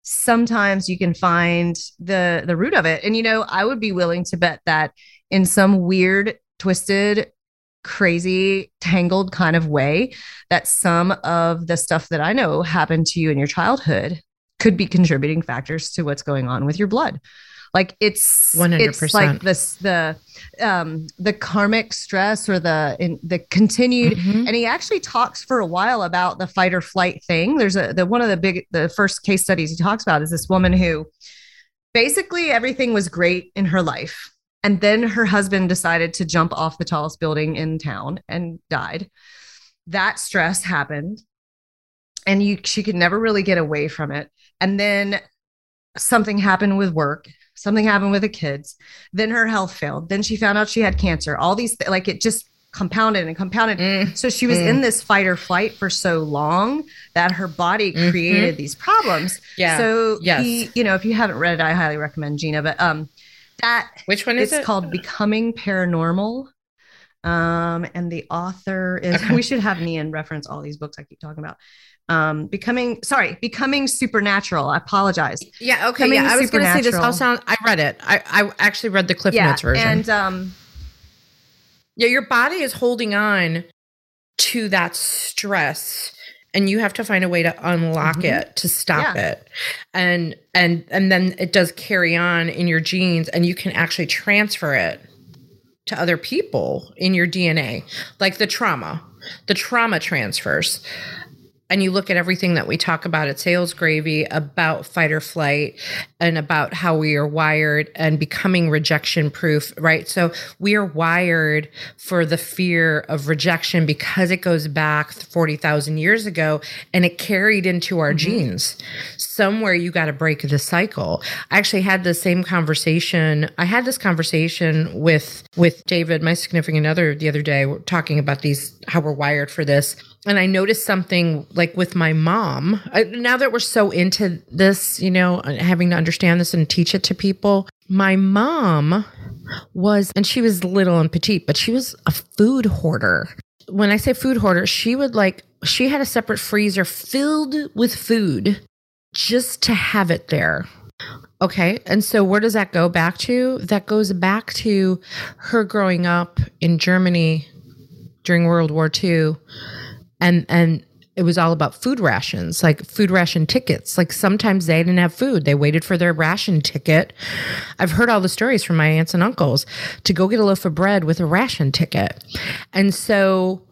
sometimes you can find the the root of it and you know i would be willing to bet that in some weird twisted crazy tangled kind of way that some of the stuff that i know happened to you in your childhood could be contributing factors to what's going on with your blood like it's 100%. it's like this the um the karmic stress or the in the continued Mhm. and he actually talks for a while about the fight or flight thing there's a the one of the big the first case studies he talks about is this woman who basically everything was great in her life and then her husband decided to jump off the tallest building in town and died that stress happened and you she could never really get away from it and then something happened with work something happened with the kids then her health failed then she found out she had cancer all these th- like it just compounded and compounded Mm. so she was Mm. in this fight or flight for so long that her body Mhm. created these problems Yeah. so Yes. he, you know if you haven't read it i highly recommend gina but um that Which one is it's it? called becoming paranormal Um, and the author is Okay. we should have me Nian reference all these books I keep talking about. Um, becoming sorry, becoming supernatural. I apologize. Yeah, okay. Coming Yeah, I was going to say this all sound. I read it. I, I actually read the Cliff Notes version. and um, yeah, your body is holding on to that stress, and you have to find a way to unlock Mhm. it to stop Yeah. it, and and and then it does carry on in your genes, and you can actually transfer it to other people in your DNA, like the trauma. The trauma transfers. And you look at everything that we talk about at Sales Gravy about fight or flight and about how we are wired and becoming rejection proof, right? So we are wired for the fear of rejection because it goes back 40,000 years ago and it carried into our mm-hmm. genes. Somewhere you got to break the cycle. I actually had the same conversation. I had this conversation with with David, my significant other, the other day, We're talking about these how we're wired for this and I noticed something like with my mom. I, now that we're so into this, you know, having to understand this and teach it to people, my mom was, and she was little and petite, but she was a food hoarder. When I say food hoarder, she would like, she had a separate freezer filled with food just to have it there. Okay. And so where does that go back to? That goes back to her growing up in Germany during World War II and and it was all about food rations like food ration tickets. Like sometimes they didn't have food. They waited for their ration ticket. I've heard all the stories from my aunts and uncles to go get a loaf of bread with a ration ticket. And so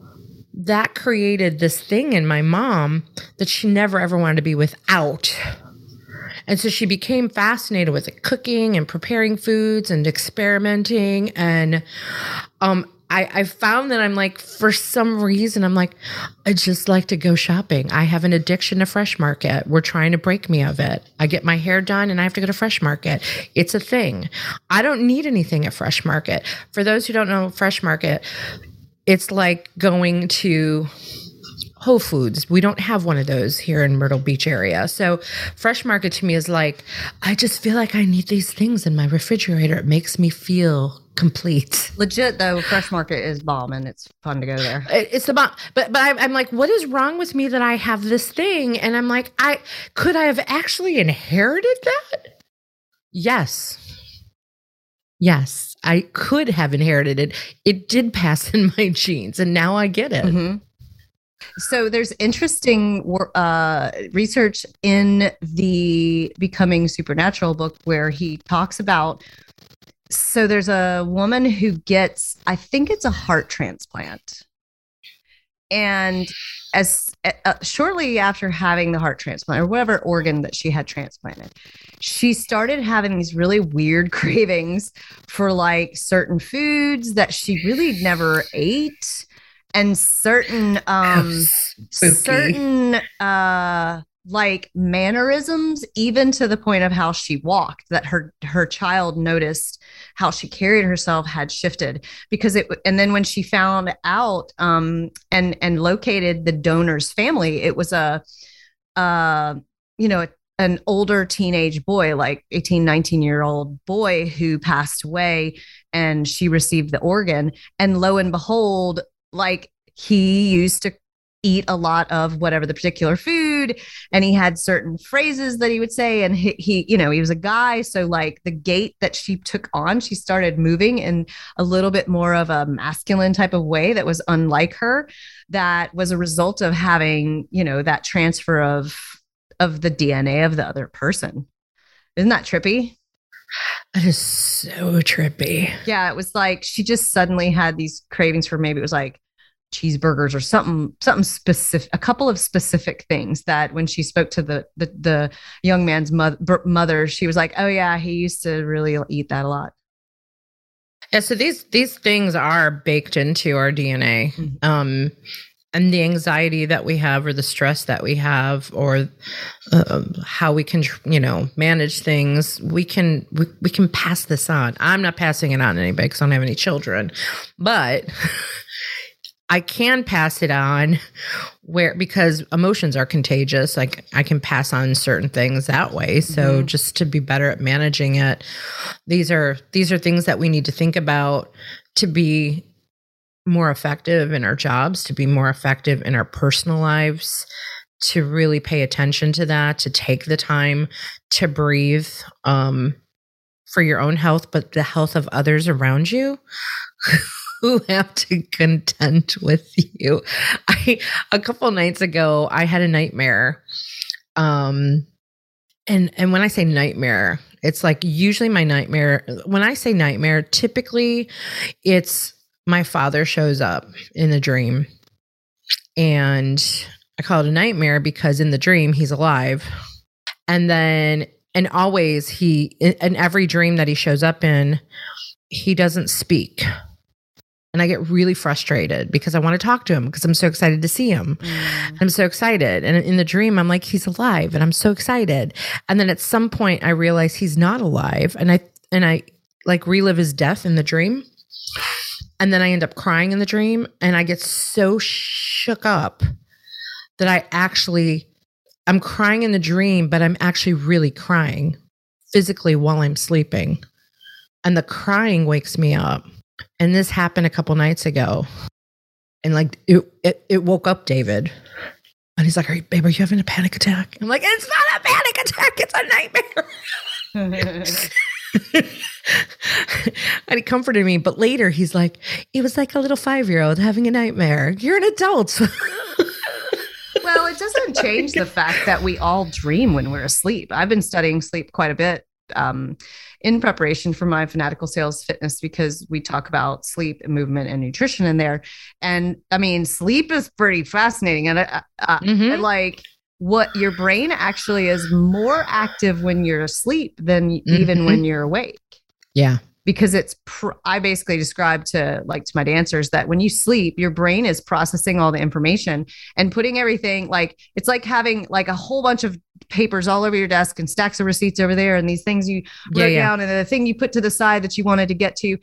that created this thing in my mom that she never ever wanted to be without. And so she became fascinated with cooking and preparing foods and experimenting. And um, I, I found that I'm like, for some reason, I'm like, I just like to go shopping. I have an addiction to Fresh Market. We're trying to break me of it. I get my hair done and I have to go to Fresh Market. It's a thing. I don't need anything at Fresh Market. For those who don't know Fresh Market, it's like going to Whole Foods. We don't have one of those here in Myrtle Beach area. So Fresh Market to me is like, I just feel like I need these things in my refrigerator. It makes me feel complete. Legit though, Fresh Market is bomb and it's fun to go there. It- It's about, but but I'm, like, what is wrong with me that I have this thing? And I'm like, I could I have actually inherited that? Yes. Yes, I could have inherited it. It did pass in my genes, and now I get it. Mhm. So there's interesting uh, research in the Becoming Supernatural book where he talks about. So there's a woman who gets, I think it's a heart transplant, and as uh, shortly after having the heart transplant or whatever organ that she had transplanted, she started having these really weird cravings for like certain foods that she really never ate and certain um Spooky. certain uh like mannerisms even to the point of how she walked that her her child noticed how she carried herself had shifted because it and then when she found out um and and located the donor's family it was a uh you know an older teenage boy like 18 19 year old boy who passed away and she received the organ. And lo and behold like he used to eat a lot of whatever the particular food and he had certain phrases that he would say and he, he you know he was a guy so like the gait that she took on she started moving in a little bit more of a masculine type of way that was unlike her that was a result of having you know that transfer of of the dna of the other person isn't that trippy That is so trippy. yeah, it was like she just suddenly had these cravings for maybe it was like cheeseburgers or something something specific a couple of specific things that when she spoke to the the, the young man's mother, mother she was like oh yeah he used to really eat that a lot Yeah, so these these things are baked into our DNA. Mhm. Um and the anxiety that we have or the stress that we have or uh, how we can you know manage things we can we, we can pass this on i'm not passing it on to anybody because i don't have any children but i can pass it on where because emotions are contagious like i can pass on certain things that way so Mhm. just to be better at managing it these are these are things that we need to think about to be more effective in our jobs, to be more effective in our personal lives, to really pay attention to that, to take the time to breathe um, for your own health, but the health of others around you. who have to contend with you. I a couple nights ago I had a nightmare. Um and and when I say nightmare, it's like usually my nightmare when I say nightmare, typically it's my father shows up in the dream. And I call it a nightmare because in the dream he's alive. And then and always he in every dream that he shows up in, he doesn't speak and I get really frustrated because I want to talk to him because I'm so excited to see him. Mm. I'm so excited. And in the dream, I'm like, he's alive and I'm so excited. And then at some point I realize he's not alive. And I and I like relive his death in the dream. And then I end up crying in the dream and I get so shook up that I actually I'm crying in the dream, but I'm actually really crying physically while I'm sleeping. And the crying wakes me up. And this happened a couple nights ago. And like it, it, it woke up David. And he's like, Are you, babe, are you having a panic attack? I'm like, It's not a panic attack, it's a nightmare. and he comforted me. But later he's like, It was like a little five year old having a nightmare. You're an adult. well, it doesn't change the fact that we all dream when we're asleep. I've been studying sleep quite a bit. Um, in preparation for my fanatical sales fitness because we talk about sleep and movement and nutrition in there. And I mean, sleep is pretty fascinating. And mm-hmm. like what your brain actually is more active when you're asleep than mm-hmm. even when you're awake. Yeah because it's pr- i basically describe to like to my dancers that when you sleep your brain is processing all the information and putting everything like it's like having like a whole bunch of papers all over your desk and stacks of receipts over there and these things you wrote yeah, yeah. down and the thing you put to the side that you wanted to get to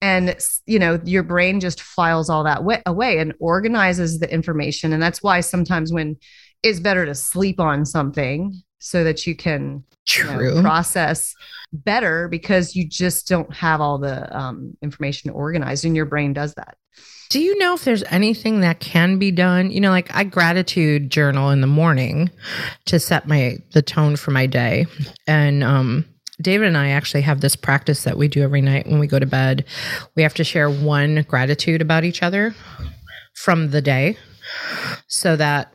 and you know your brain just files all that away and organizes the information and that's why sometimes when it's better to sleep on something so that you can you know, process better because you just don't have all the um, information organized and your brain does that. Do you know if there's anything that can be done? You know like i gratitude journal in the morning to set my the tone for my day. And um David and I actually have this practice that we do every night when we go to bed. We have to share one gratitude about each other from the day so that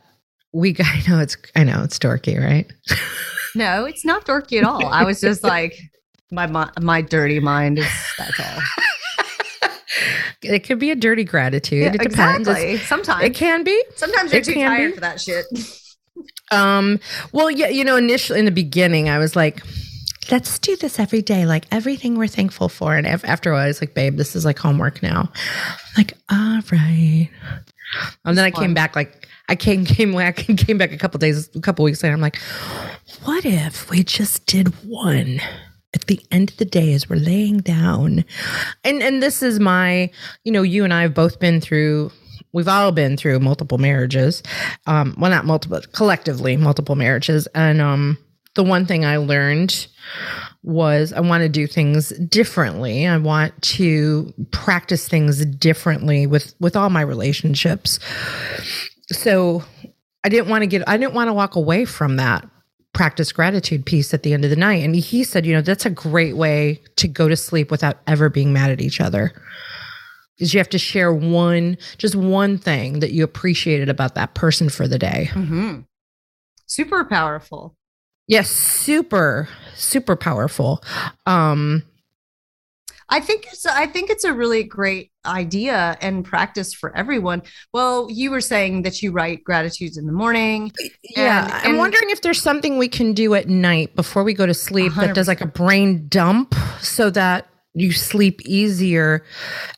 we I know it's I know it's dorky, right? no, it's not dorky at all. I was just like my my, my dirty mind is that's all. it could be a dirty gratitude. Yeah, it depends. Exactly. Sometimes it can be. Sometimes you're it too tired be. for that shit. um. Well, yeah. You know, initially in the beginning, I was like, let's do this every day, like everything we're thankful for. And after a while, I was like, babe, this is like homework now. I'm like, all right. And then I came back like I came came back came back a couple days, a couple weeks later. I'm like, what if we just did one? At the end of the day, as we're laying down, and and this is my, you know, you and I have both been through we've all been through multiple marriages um well not multiple collectively multiple marriages and um the one thing i learned was i want to do things differently i want to practice things differently with with all my relationships so I didn't want to get, I didn't want to walk away from that practice gratitude piece at the end of the night. And he said, you know, that's a great way to go to sleep without ever being mad at each other. Is you have to share one, just one thing that you appreciated about that person for the day. Mm-hmm. Super powerful. Yes, super, super powerful. Um, I think it's I think it's a really great idea and practice for everyone. Well, you were saying that you write gratitudes in the morning. Yeah, and, I'm wondering if there's something we can do at night before we go to sleep 100%. that does like a brain dump so that you sleep easier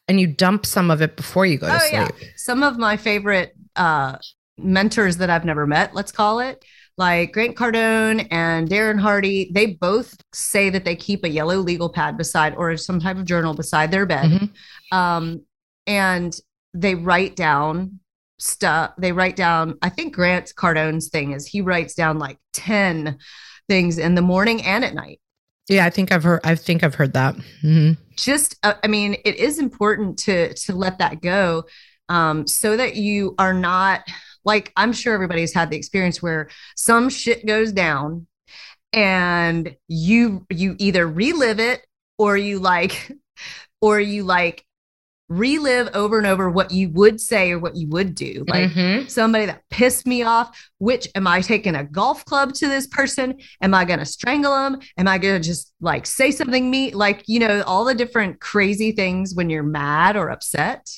and you dump some of it before you go to oh, sleep. Yeah. Some of my favorite uh mentors that I've never met, let's call it, like Grant Cardone and Darren Hardy, they both say that they keep a yellow legal pad beside or some type of journal beside their bed. Mm-hmm. Um, and they write down stuff. They write down, I think Grant Cardone's thing is he writes down like 10 things in the morning and at night. Yeah, I think I've heard. I think I've heard that. Mm-hmm. Just, uh, I mean, it is important to to let that go, um, so that you are not like I'm sure everybody's had the experience where some shit goes down, and you you either relive it or you like, or you like relive over and over what you would say or what you would do. Like mm-hmm. somebody that pissed me off, which am I taking a golf club to this person? Am I going to strangle them? Am I going to just like say something me like, you know, all the different crazy things when you're mad or upset?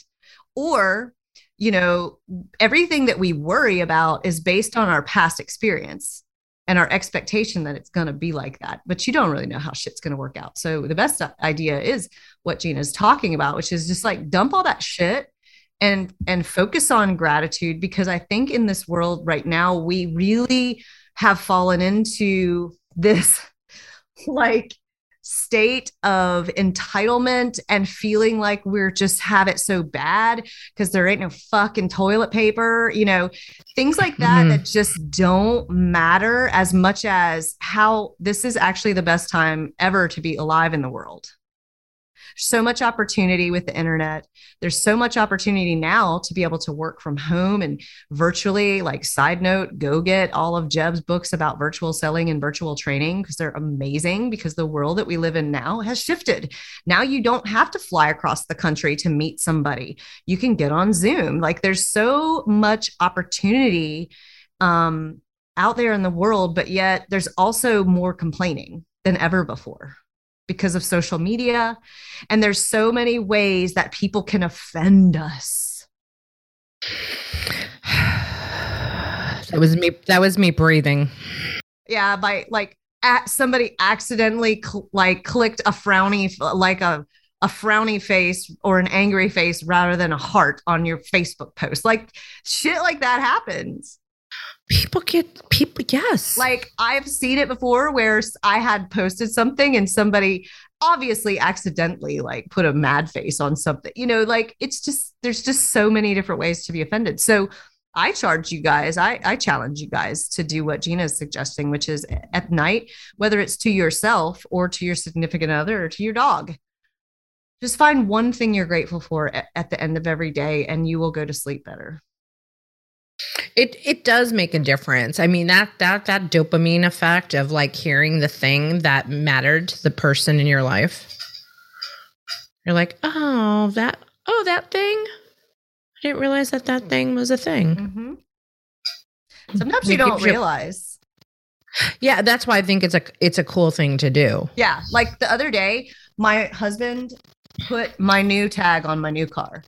Or, you know, everything that we worry about is based on our past experience and our expectation that it's going to be like that. But you don't really know how shit's going to work out. So the best idea is what Gina's talking about, which is just like dump all that shit and and focus on gratitude because I think in this world right now we really have fallen into this like state of entitlement and feeling like we're just have it so bad because there ain't no fucking toilet paper, you know, things like that mm-hmm. that just don't matter as much as how this is actually the best time ever to be alive in the world so much opportunity with the internet. There's so much opportunity now to be able to work from home and virtually. Like, side note, go get all of Jeb's books about virtual selling and virtual training because they're amazing because the world that we live in now has shifted. Now you don't have to fly across the country to meet somebody, you can get on Zoom. Like, there's so much opportunity. Um, out there in the world, but yet there's also more complaining than ever before because of social media. And there's so many ways that people can offend us. that was me. That was me breathing. Yeah, by like at somebody accidentally cl- like clicked a frowny like a a frowny face or an angry face rather than a heart on your Facebook post. Like shit like that happens. People get people, yes. Like I've seen it before where I had posted something and somebody obviously accidentally like put a mad face on something. You know, like it's just there's just so many different ways to be offended. So I charge you guys, I, I challenge you guys to do what Gina is suggesting, which is at night, whether it's to yourself or to your significant other or to your dog, just find one thing you're grateful for at, at the end of every day and you will go to sleep better. It it does make a difference. I mean that that that dopamine effect of like hearing the thing that mattered to the person in your life. You're like, oh that oh that thing. I didn't realize that that thing was a thing. Mm-hmm. Sometimes you don't realize. Yeah, that's why I think it's a it's a cool thing to do. Yeah, like the other day, my husband put my new tag on my new car,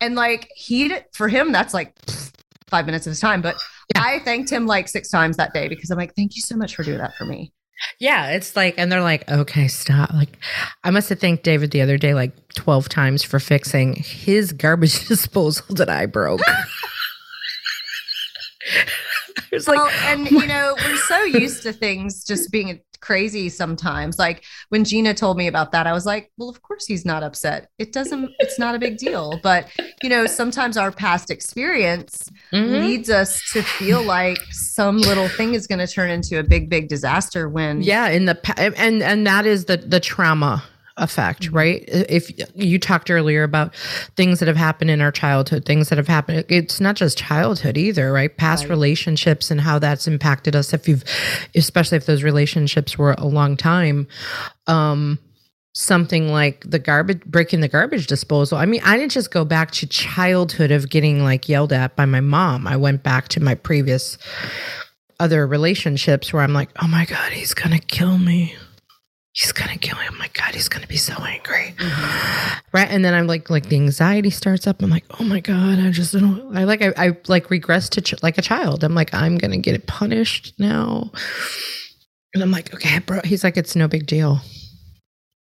and like he for him that's like five minutes of his time. But yeah. I thanked him like six times that day because I'm like, thank you so much for doing that for me. Yeah, it's like, and they're like, okay, stop. Like, I must have thanked David the other day like 12 times for fixing his garbage disposal that I broke. it's like, well, and you know, we're so used to things just being crazy sometimes. Like when Gina told me about that, I was like, well, of course he's not upset. It doesn't, it's not a big deal. But, you know, sometimes our past experience mm-hmm. leads us to feel like some little thing is going to turn into a big, big disaster when. Yeah. In the, and, and that is the, the trauma effect, mm-hmm. right? If you talked earlier about things that have happened in our childhood, things that have happened, it's not just childhood either, right? Past right. relationships and how that's impacted us. If you've, especially if those relationships were a long time, um, something like the garbage breaking the garbage disposal. I mean, I didn't just go back to childhood of getting like yelled at by my mom. I went back to my previous other relationships where I'm like, "Oh my god, he's going to kill me." He's gonna kill me. Oh my god, he's gonna be so angry, mm-hmm. right? And then I'm like, like the anxiety starts up. I'm like, oh my god, I just don't. I like, I, I like regress to ch- like a child. I'm like, I'm gonna get it punished now, and I'm like, okay, bro. He's like, it's no big deal.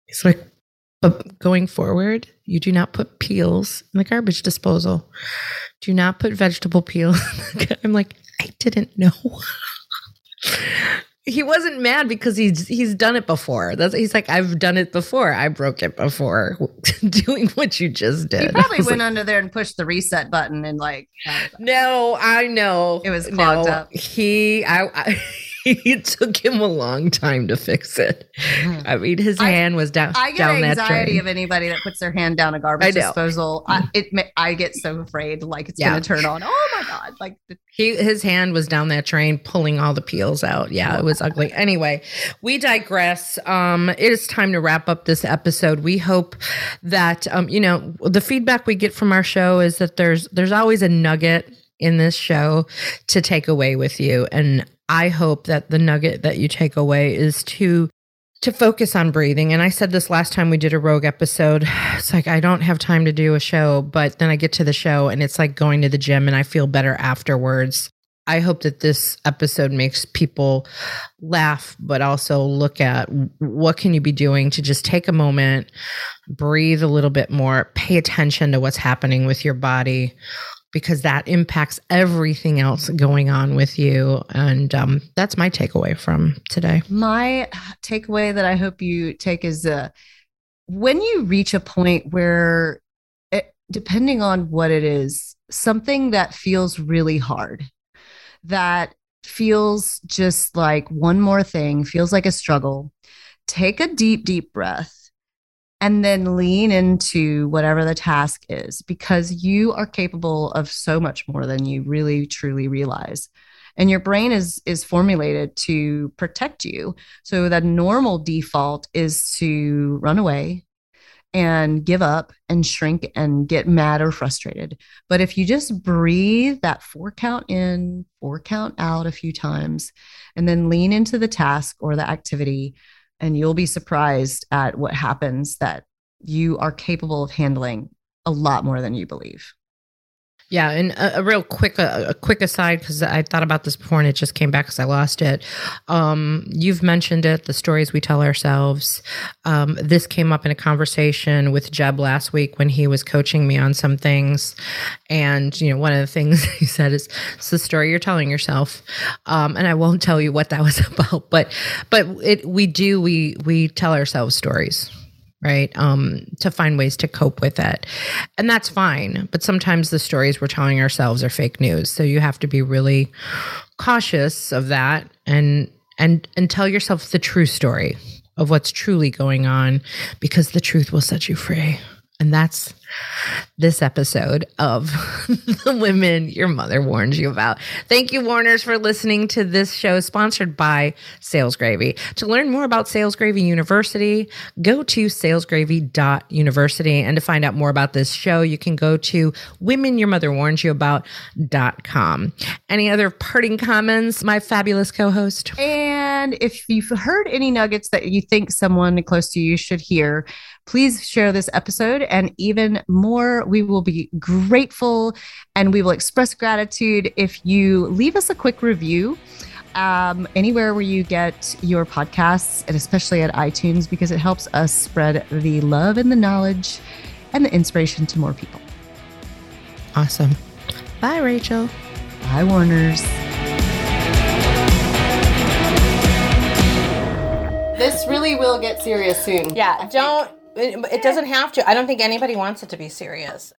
He's like, but going forward, you do not put peels in the garbage disposal. Do not put vegetable peels. I'm like, I didn't know he wasn't mad because he's he's done it before. That's he's like I've done it before. I broke it before doing what you just did. He probably went like, under there and pushed the reset button and like No, I know. It was clogged no, up. He I, I it took him a long time to fix it. I mean, his I- hand was down I get down anxiety of anybody that puts their hand down a garbage disposal. I, it I get so afraid, like it's Yeah. going to turn on. Oh my god! Like the, He his hand was down that drain, pulling all the peels out. Yeah, it was ugly. Anyway, we digress. Um, it is time to wrap up this episode. We hope that um, you know, the feedback we get from our show is that there's there's always a nugget in this show to take away with you. And I hope that the nugget that you take away is to to focus on breathing. And I said this last time we did a rogue episode. It's like I don't have time to do a show, but then I get to the show and it's like going to the gym and I feel better afterwards. I hope that this episode makes people laugh, but also look at what can you be doing to just take a moment, breathe a little bit more, pay attention to what's happening with your body because that impacts everything else going on with you. And um, that's my takeaway from today. my takeaway that I hope you take is uh, when you reach a point where, it, depending on what it is, something that feels really hard, that feels just like one more thing, feels like a struggle, take a deep, deep breath. And then lean into whatever the task is because you are capable of so much more than you really truly realize. And your brain is is formulated to protect you so the normal default is to run away and give up and shrink and get mad or frustrated. But if you just breathe that four count in, four count out a few times, and then lean into the task or the activity, and you'll be surprised at what happens that you are capable of handling a lot more than you believe. Yeah, and a, a real quick a, a quick aside because I thought about this before and it just came back because I lost it. Um, you've mentioned it, the stories we tell ourselves. Um, this came up in a conversation with Jeb last week when he was coaching me on some things, and you know one of the things he said is it's the story you're telling yourself, um, and I won't tell you what that was about, but but it we do we we tell ourselves stories right? Um to find ways to cope with it. And that's fine but sometimes the stories we're telling ourselves are fake news. So you have to be really cautious of that and and and tell yourself the true story of what's truly going on because the truth will set you free. And that's this episode of the women your mother warned you about. Thank you, Warners, for listening to this show sponsored by Sales Gravy. To learn more about Sales Gravy University, go to salesgravy.university. And to find out more about this show, you can go to women your mother warned you about.com. Any other parting comments, my fabulous co host? And if you've heard any nuggets that you think someone close to you should hear, please share this episode. And even more, we will be grateful and we will express gratitude if you leave us a quick review. Um, anywhere where you get your podcasts, and especially at iTunes, because it helps us spread the love and the knowledge and the inspiration to more people. Awesome. Bye, Rachel. Bye, Warners. This really will get serious soon. Yeah, don't. It, it doesn't have to. I don't think anybody wants it to be serious.